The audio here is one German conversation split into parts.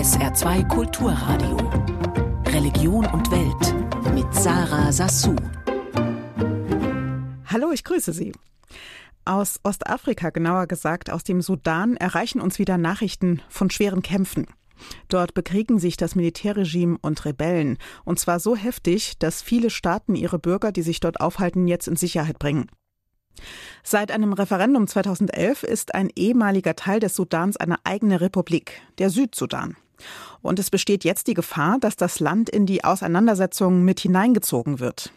SR2 Kulturradio. Religion und Welt mit Sarah Sassou. Hallo, ich grüße Sie. Aus Ostafrika, genauer gesagt aus dem Sudan, erreichen uns wieder Nachrichten von schweren Kämpfen. Dort bekriegen sich das Militärregime und Rebellen, und zwar so heftig, dass viele Staaten ihre Bürger, die sich dort aufhalten, jetzt in Sicherheit bringen. Seit einem Referendum 2011 ist ein ehemaliger Teil des Sudans eine eigene Republik, der Südsudan. Und es besteht jetzt die Gefahr, dass das Land in die Auseinandersetzungen mit hineingezogen wird.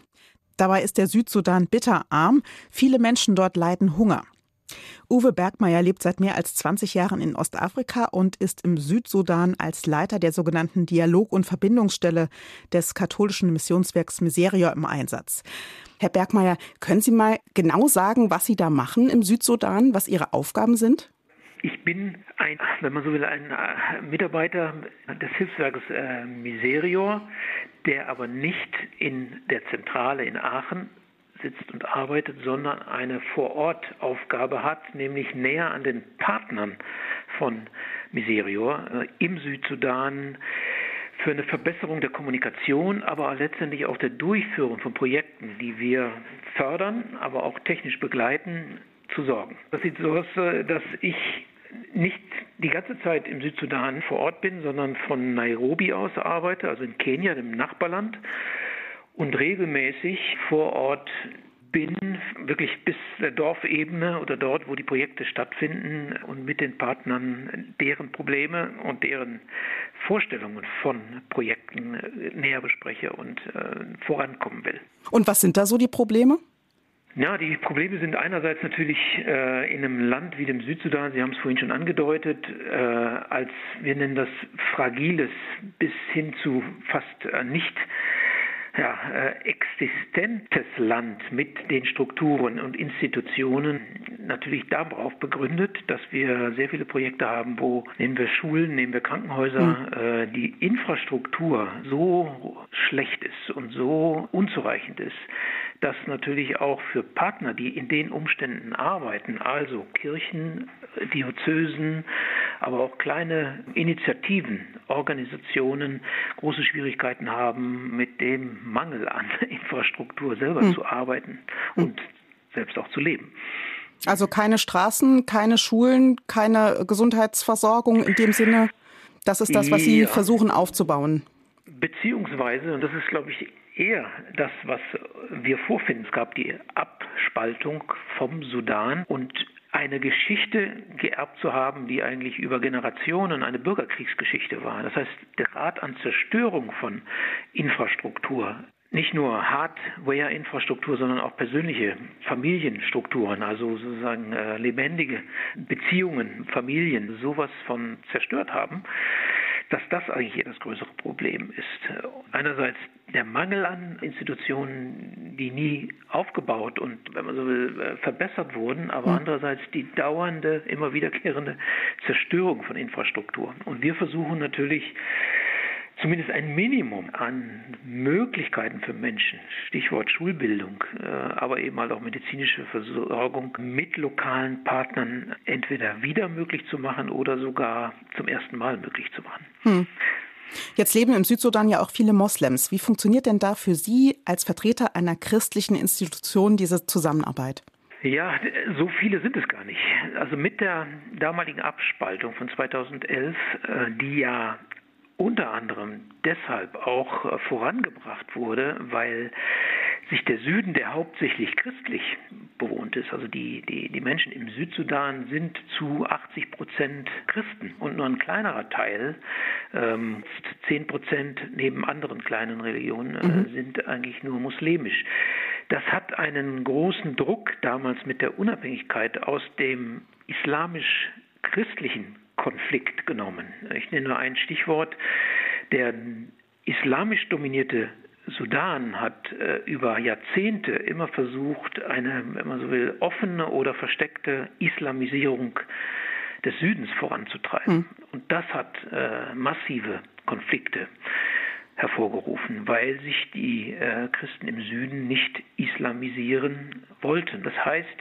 Dabei ist der Südsudan bitterarm, viele Menschen dort leiden Hunger. Uwe Bergmeier lebt seit mehr als 20 Jahren in Ostafrika und ist im Südsudan als Leiter der sogenannten Dialog- und Verbindungsstelle des katholischen Missionswerks Miserior im Einsatz. Herr Bergmeier, können Sie mal genau sagen, was Sie da machen im Südsudan, was Ihre Aufgaben sind? Ich bin ein, wenn man so will, ein äh, Mitarbeiter des Hilfswerkes äh, Miserior, der aber nicht in der Zentrale in Aachen sitzt und arbeitet, sondern eine Vorortaufgabe hat, nämlich näher an den Partnern von Miserior äh, im Südsudan für eine Verbesserung der Kommunikation, aber letztendlich auch der Durchführung von Projekten, die wir fördern, aber auch technisch begleiten, zu sorgen. Das sieht so aus, äh, dass ich nicht die ganze Zeit im Südsudan vor Ort bin, sondern von Nairobi aus arbeite, also in Kenia, dem Nachbarland, und regelmäßig vor Ort bin, wirklich bis der Dorfebene oder dort, wo die Projekte stattfinden und mit den Partnern deren Probleme und deren Vorstellungen von Projekten näher bespreche und äh, vorankommen will. Und was sind da so die Probleme? Ja, die Probleme sind einerseits natürlich äh, in einem Land wie dem Südsudan, Sie haben es vorhin schon angedeutet, äh, als wir nennen das fragiles bis hin zu fast äh, nicht ja, äh, existentes Land mit den Strukturen und Institutionen natürlich darauf begründet, dass wir sehr viele Projekte haben, wo nehmen wir Schulen, nehmen wir Krankenhäuser, mhm. äh, die Infrastruktur so schlecht ist und so unzureichend ist, dass natürlich auch für Partner, die in den Umständen arbeiten, also Kirchen, Diözesen, aber auch kleine Initiativen, Organisationen große Schwierigkeiten haben, mit dem Mangel an Infrastruktur selber hm. zu arbeiten und hm. selbst auch zu leben. Also keine Straßen, keine Schulen, keine Gesundheitsversorgung in dem Sinne. Das ist das, was Sie ja. versuchen aufzubauen. Beziehungsweise, und das ist, glaube ich, eher das, was wir vorfinden. Es gab die Abspaltung vom Sudan und eine Geschichte geerbt zu haben, die eigentlich über Generationen eine Bürgerkriegsgeschichte war. Das heißt, der Grad an Zerstörung von Infrastruktur, nicht nur Hardware-Infrastruktur, sondern auch persönliche Familienstrukturen, also sozusagen äh, lebendige Beziehungen, Familien, sowas von zerstört haben, dass das eigentlich hier das größere Problem ist. Einerseits der Mangel an Institutionen, die nie aufgebaut und, wenn man so will, äh, verbessert wurden, aber mhm. andererseits die dauernde, immer wiederkehrende Zerstörung von Infrastruktur. Und wir versuchen natürlich, zumindest ein Minimum an Möglichkeiten für Menschen, Stichwort Schulbildung, äh, aber eben halt auch medizinische Versorgung mit lokalen Partnern entweder wieder möglich zu machen oder sogar zum ersten Mal möglich zu machen. Hm. Jetzt leben im Südsudan ja auch viele Moslems. Wie funktioniert denn da für Sie als Vertreter einer christlichen Institution diese Zusammenarbeit? Ja, so viele sind es gar nicht. Also mit der damaligen Abspaltung von 2011, äh, die ja unter anderem deshalb auch äh, vorangebracht wurde, weil sich der Süden, der hauptsächlich christlich bewohnt ist, also die, die, die Menschen im Südsudan sind zu 80 Prozent Christen und nur ein kleinerer Teil, ähm, 10 Prozent neben anderen kleinen Religionen, äh, mhm. sind eigentlich nur muslimisch. Das hat einen großen Druck damals mit der Unabhängigkeit aus dem islamisch-christlichen Konflikt genommen. Ich nenne nur ein Stichwort. Der islamisch dominierte Sudan hat äh, über Jahrzehnte immer versucht, eine, wenn man so will, offene oder versteckte Islamisierung des Südens voranzutreiben. Mhm. Und das hat äh, massive Konflikte hervorgerufen, weil sich die äh, Christen im Süden nicht islamisieren wollten. Das heißt,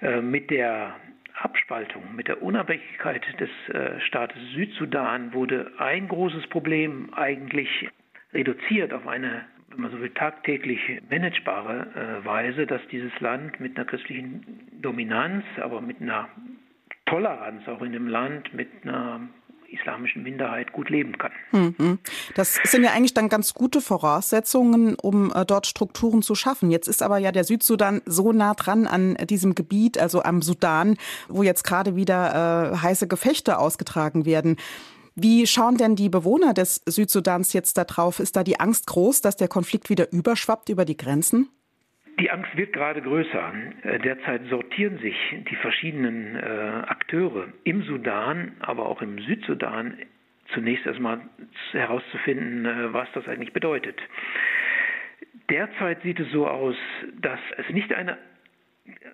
äh, mit der Abspaltung, mit der Unabhängigkeit des äh, Staates Südsudan wurde ein großes Problem eigentlich reduziert auf eine wenn man so will, tagtäglich managebare äh, Weise, dass dieses Land mit einer christlichen Dominanz, aber mit einer Toleranz auch in dem Land, mit einer islamischen Minderheit gut leben kann. Mhm. Das sind ja eigentlich dann ganz gute Voraussetzungen, um äh, dort Strukturen zu schaffen. Jetzt ist aber ja der Südsudan so nah dran an diesem Gebiet, also am Sudan, wo jetzt gerade wieder äh, heiße Gefechte ausgetragen werden. Wie schauen denn die Bewohner des Südsudans jetzt darauf? Ist da die Angst groß, dass der Konflikt wieder überschwappt über die Grenzen? Die Angst wird gerade größer. Äh, derzeit sortieren sich die verschiedenen äh, Akteure im Sudan, aber auch im Südsudan zunächst erstmal herauszufinden, äh, was das eigentlich bedeutet. Derzeit sieht es so aus, dass es nicht eine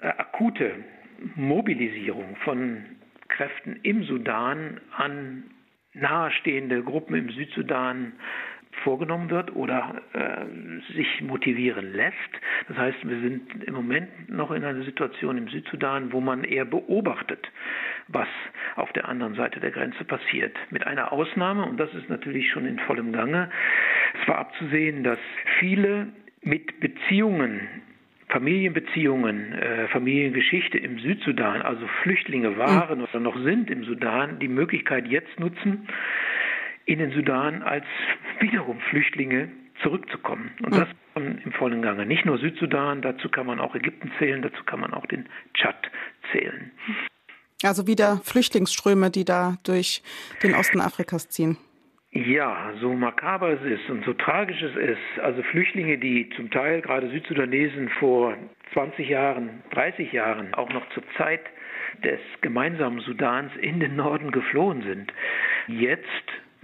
akute Mobilisierung von Kräften im Sudan an nahestehende Gruppen im Südsudan vorgenommen wird oder äh, sich motivieren lässt. Das heißt, wir sind im Moment noch in einer Situation im Südsudan, wo man eher beobachtet, was auf der anderen Seite der Grenze passiert. Mit einer Ausnahme, und das ist natürlich schon in vollem Gange, es war abzusehen, dass viele mit Beziehungen Familienbeziehungen, äh, Familiengeschichte im Südsudan, also Flüchtlinge waren mhm. oder noch sind im Sudan, die Möglichkeit jetzt nutzen, in den Sudan als wiederum Flüchtlinge zurückzukommen. Und das im vollen Gange. Nicht nur Südsudan, dazu kann man auch Ägypten zählen, dazu kann man auch den Tschad zählen. Also wieder Flüchtlingsströme, die da durch den Osten Afrikas ziehen. Ja, so makaber es ist und so tragisch es ist, also Flüchtlinge, die zum Teil gerade Südsudanesen vor 20 Jahren, 30 Jahren, auch noch zur Zeit des gemeinsamen Sudans in den Norden geflohen sind, jetzt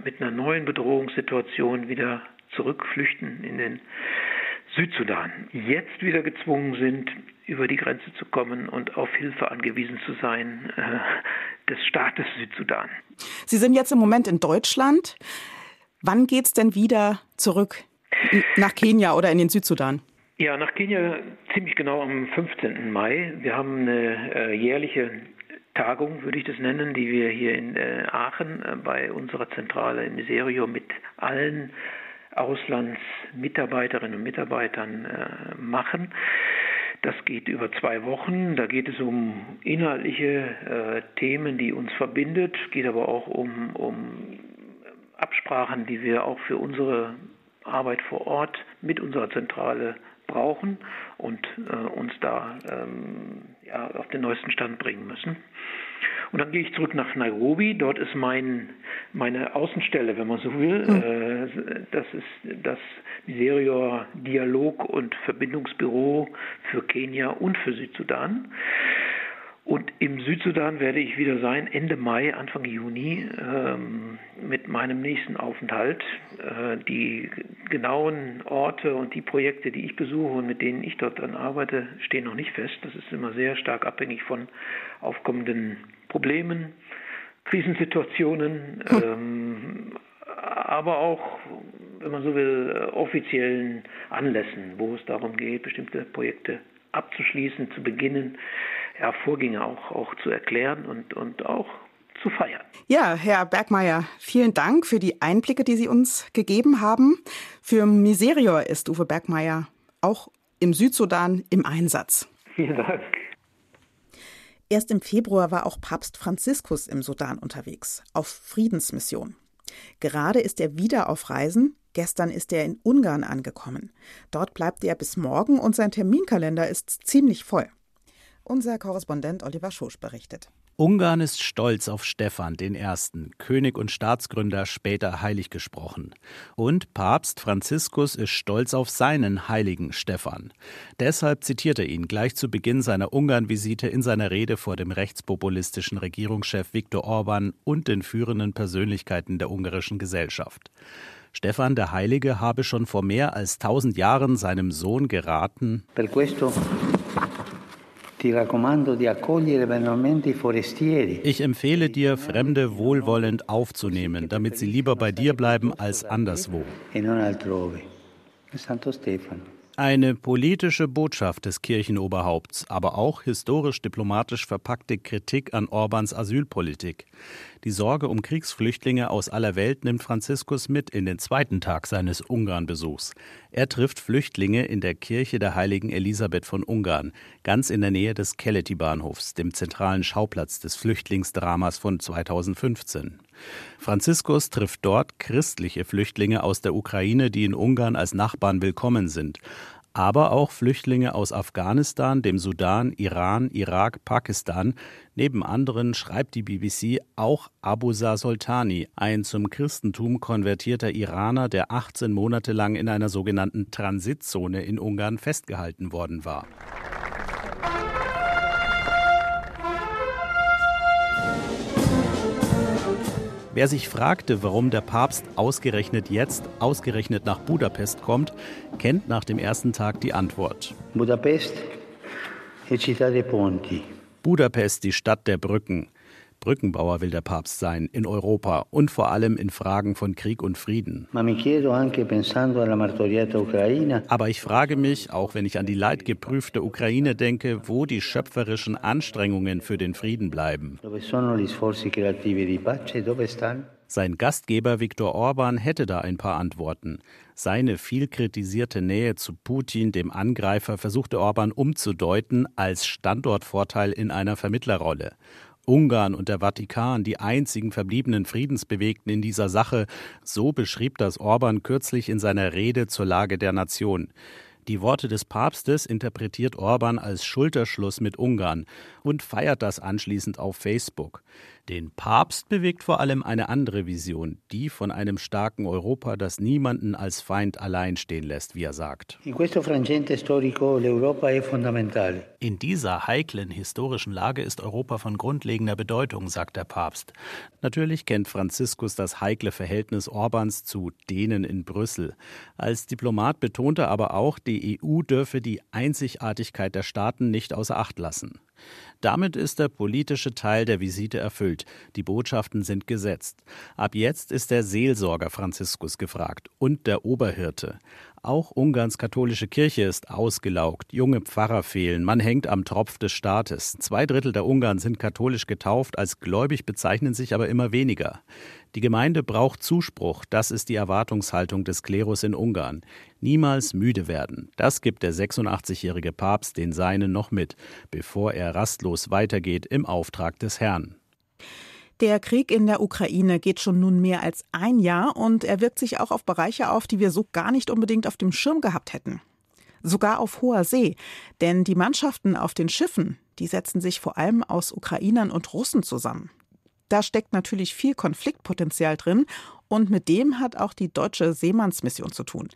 mit einer neuen Bedrohungssituation wieder zurückflüchten in den Südsudan, jetzt wieder gezwungen sind, über die Grenze zu kommen und auf Hilfe angewiesen zu sein äh, des Staates Südsudan. Sie sind jetzt im Moment in Deutschland. Wann geht es denn wieder zurück nach Kenia oder in den Südsudan? Ja, nach Kenia ziemlich genau am 15. Mai. Wir haben eine äh, jährliche Tagung, würde ich das nennen, die wir hier in äh, Aachen äh, bei unserer Zentrale in Miserio mit allen Auslandsmitarbeiterinnen und Mitarbeitern äh, machen. Das geht über zwei Wochen. Da geht es um inhaltliche Themen, die uns verbindet, geht aber auch um, um Absprachen, die wir auch für unsere Arbeit vor Ort mit unserer Zentrale brauchen und äh, uns da ähm, ja, auf den neuesten Stand bringen müssen. Und dann gehe ich zurück nach Nairobi. Dort ist mein, meine Außenstelle, wenn man so will. Mhm. das ist das Miserior Dialog- und Verbindungsbüro für Kenia und für Südsudan. Und im Südsudan werde ich wieder sein, Ende Mai, Anfang Juni, ähm, mit meinem nächsten Aufenthalt. Äh, die genauen Orte und die Projekte, die ich besuche und mit denen ich dort dann arbeite, stehen noch nicht fest. Das ist immer sehr stark abhängig von aufkommenden Problemen, Krisensituationen, hm. ähm, aber auch, wenn man so will, offiziellen Anlässen, wo es darum geht, bestimmte Projekte abzuschließen, zu beginnen ja, Vorgänge auch, auch zu erklären und, und auch zu feiern. Ja, Herr Bergmeier, vielen Dank für die Einblicke, die Sie uns gegeben haben. Für Miserior ist Uwe Bergmeier auch im Südsudan im Einsatz. Vielen Dank. Erst im Februar war auch Papst Franziskus im Sudan unterwegs, auf Friedensmission. Gerade ist er wieder auf Reisen. Gestern ist er in Ungarn angekommen. Dort bleibt er bis morgen und sein Terminkalender ist ziemlich voll. Unser Korrespondent Oliver Schosch berichtet. Ungarn ist stolz auf Stephan I., König und Staatsgründer, später heilig gesprochen. Und Papst Franziskus ist stolz auf seinen heiligen Stephan. Deshalb zitiert er ihn gleich zu Beginn seiner Ungarn-Visite in seiner Rede vor dem rechtspopulistischen Regierungschef Viktor Orban und den führenden Persönlichkeiten der ungarischen Gesellschaft. Stephan der Heilige habe schon vor mehr als tausend Jahren seinem Sohn geraten. Per questo ich empfehle dir, Fremde wohlwollend aufzunehmen, damit sie lieber bei dir bleiben als anderswo. E Eine politische Botschaft des Kirchenoberhaupts, aber auch historisch-diplomatisch verpackte Kritik an Orbans Asylpolitik. Die Sorge um Kriegsflüchtlinge aus aller Welt nimmt Franziskus mit in den zweiten Tag seines Ungarnbesuchs. Er trifft Flüchtlinge in der Kirche der heiligen Elisabeth von Ungarn, ganz in der Nähe des Keleti-Bahnhofs, dem zentralen Schauplatz des Flüchtlingsdramas von 2015. Franziskus trifft dort christliche Flüchtlinge aus der Ukraine, die in Ungarn als Nachbarn willkommen sind aber auch Flüchtlinge aus Afghanistan, dem Sudan, Iran, Irak, Pakistan. Neben anderen schreibt die BBC auch Abusa Soltani, ein zum Christentum konvertierter Iraner, der 18 Monate lang in einer sogenannten Transitzone in Ungarn festgehalten worden war. Wer sich fragte, warum der Papst ausgerechnet jetzt, ausgerechnet nach Budapest kommt, kennt nach dem ersten Tag die Antwort. Budapest, città dei ponti. Budapest, die Stadt der Brücken. Brückenbauer will der Papst sein in Europa und vor allem in Fragen von Krieg und Frieden. Aber ich frage mich, auch wenn ich an die leidgeprüfte Ukraine denke, wo die schöpferischen Anstrengungen für den Frieden bleiben. Sein Gastgeber Viktor Orban hätte da ein paar Antworten. Seine viel kritisierte Nähe zu Putin, dem Angreifer, versuchte Orban umzudeuten als Standortvorteil in einer Vermittlerrolle. Ungarn und der Vatikan die einzigen verbliebenen Friedensbewegten in dieser Sache, so beschrieb das Orban kürzlich in seiner Rede zur Lage der Nation. Die Worte des Papstes interpretiert Orban als Schulterschluss mit Ungarn und feiert das anschließend auf Facebook. Den Papst bewegt vor allem eine andere Vision, die von einem starken Europa, das niemanden als Feind allein stehen lässt, wie er sagt. In dieser heiklen historischen Lage ist Europa von grundlegender Bedeutung, sagt der Papst. Natürlich kennt Franziskus das heikle Verhältnis Orbans zu denen in Brüssel. Als Diplomat betonte er aber auch, die EU dürfe die Einzigartigkeit der Staaten nicht außer Acht lassen. Damit ist der politische Teil der Visite erfüllt. Die Botschaften sind gesetzt. Ab jetzt ist der Seelsorger Franziskus gefragt und der Oberhirte. Auch Ungarns katholische Kirche ist ausgelaugt, junge Pfarrer fehlen, man hängt am Tropf des Staates. Zwei Drittel der Ungarn sind katholisch getauft, als gläubig bezeichnen sich aber immer weniger. Die Gemeinde braucht Zuspruch, das ist die Erwartungshaltung des Klerus in Ungarn. Niemals müde werden, das gibt der 86-jährige Papst den Seinen noch mit, bevor er rastlos weitergeht im Auftrag des Herrn. Der Krieg in der Ukraine geht schon nun mehr als ein Jahr und er wirkt sich auch auf Bereiche auf, die wir so gar nicht unbedingt auf dem Schirm gehabt hätten. Sogar auf hoher See. Denn die Mannschaften auf den Schiffen, die setzen sich vor allem aus Ukrainern und Russen zusammen. Da steckt natürlich viel Konfliktpotenzial drin und mit dem hat auch die deutsche Seemannsmission zu tun.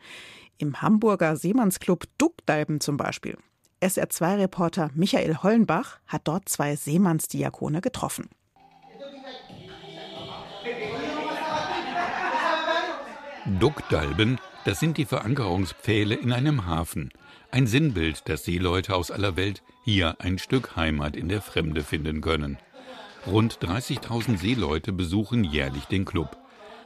Im Hamburger Seemannsclub Duckdalben zum Beispiel. SR2-Reporter Michael Hollenbach hat dort zwei Seemannsdiakone getroffen. Duckdalben, das sind die Verankerungspfähle in einem Hafen. Ein Sinnbild, dass Seeleute aus aller Welt hier ein Stück Heimat in der Fremde finden können. Rund 30.000 Seeleute besuchen jährlich den Club.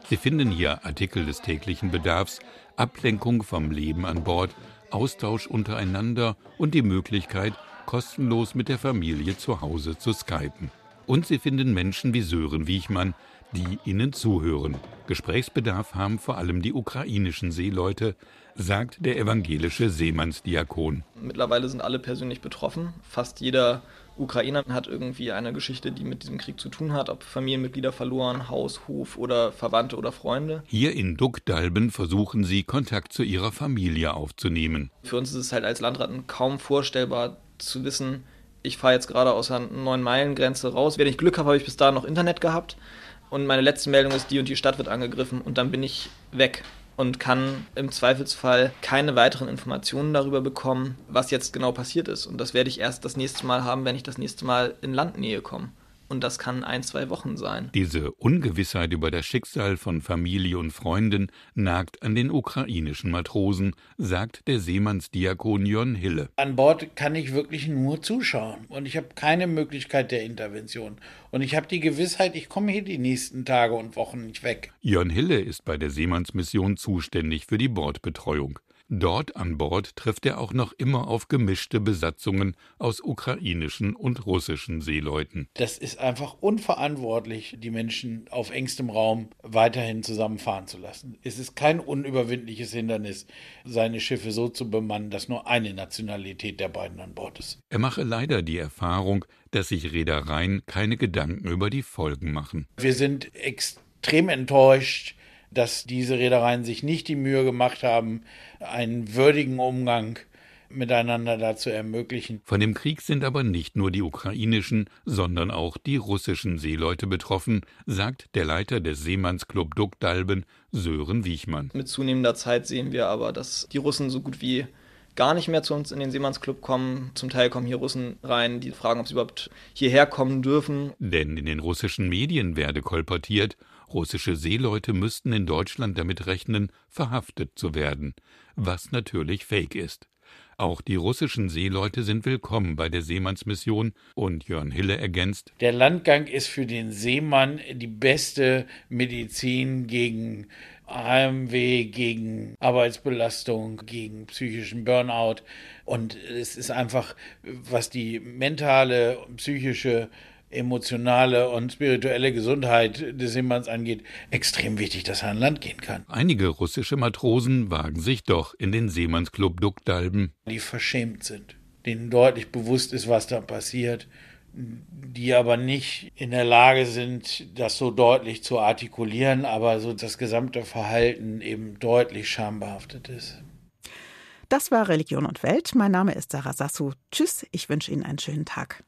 Sie finden hier Artikel des täglichen Bedarfs, Ablenkung vom Leben an Bord, Austausch untereinander und die Möglichkeit, kostenlos mit der Familie zu Hause zu skypen. Und sie finden Menschen wie Sören Wiechmann, die ihnen zuhören. Gesprächsbedarf haben vor allem die ukrainischen Seeleute, sagt der evangelische Seemannsdiakon. Mittlerweile sind alle persönlich betroffen. Fast jeder Ukrainer hat irgendwie eine Geschichte, die mit diesem Krieg zu tun hat, ob Familienmitglieder verloren, Haus, Hof oder Verwandte oder Freunde. Hier in Duckdalben versuchen sie, Kontakt zu ihrer Familie aufzunehmen. Für uns ist es halt als Landratten kaum vorstellbar zu wissen, ich fahre jetzt gerade aus einer 9-Meilen-Grenze raus. Wenn ich Glück habe, habe ich bis dahin noch Internet gehabt. Und meine letzte Meldung ist, die und die Stadt wird angegriffen und dann bin ich weg und kann im Zweifelsfall keine weiteren Informationen darüber bekommen, was jetzt genau passiert ist. Und das werde ich erst das nächste Mal haben, wenn ich das nächste Mal in Landnähe komme und das kann ein, zwei Wochen sein. Diese Ungewissheit über das Schicksal von Familie und Freunden nagt an den ukrainischen Matrosen, sagt der Seemannsdiakon Jon Hille. An Bord kann ich wirklich nur zuschauen und ich habe keine Möglichkeit der Intervention. Und ich habe die Gewissheit, ich komme hier die nächsten Tage und Wochen nicht weg. Jon Hille ist bei der Seemannsmission zuständig für die Bordbetreuung. Dort an Bord trifft er auch noch immer auf gemischte Besatzungen aus ukrainischen und russischen Seeleuten. Das ist einfach unverantwortlich, die Menschen auf engstem Raum weiterhin zusammenfahren zu lassen. Es ist kein unüberwindliches Hindernis, seine Schiffe so zu bemannen, dass nur eine Nationalität der beiden an Bord ist. Er mache leider die Erfahrung, dass sich Reedereien keine Gedanken über die Folgen machen. Wir sind extrem enttäuscht, dass diese Reedereien sich nicht die Mühe gemacht haben, einen würdigen Umgang miteinander da zu ermöglichen. Von dem Krieg sind aber nicht nur die ukrainischen, sondern auch die russischen Seeleute betroffen, sagt der Leiter des Seemannsclub Duckdalben, Sören Wiechmann. Mit zunehmender Zeit sehen wir aber, dass die Russen so gut wie gar nicht mehr zu uns in den Seemannsclub kommen. Zum Teil kommen hier Russen rein, die fragen, ob sie überhaupt hierher kommen dürfen. Denn in den russischen Medien werde kolportiert, russische Seeleute müssten in Deutschland damit rechnen, verhaftet zu werden, was natürlich fake ist. Auch die russischen Seeleute sind willkommen bei der Seemannsmission und Jörn Hille ergänzt. Der Landgang ist für den Seemann die beste Medizin gegen Heimweh, gegen Arbeitsbelastung, gegen psychischen Burnout. Und es ist einfach, was die mentale, psychische emotionale und spirituelle Gesundheit des Seemanns angeht, extrem wichtig, dass er an Land gehen kann. Einige russische Matrosen wagen sich doch in den Seemannsclub Duckdalben. Die verschämt sind, denen deutlich bewusst ist, was da passiert, die aber nicht in der Lage sind, das so deutlich zu artikulieren, aber so das gesamte Verhalten eben deutlich schambehaftet ist. Das war Religion und Welt. Mein Name ist Sarah Sassu. Tschüss, ich wünsche Ihnen einen schönen Tag.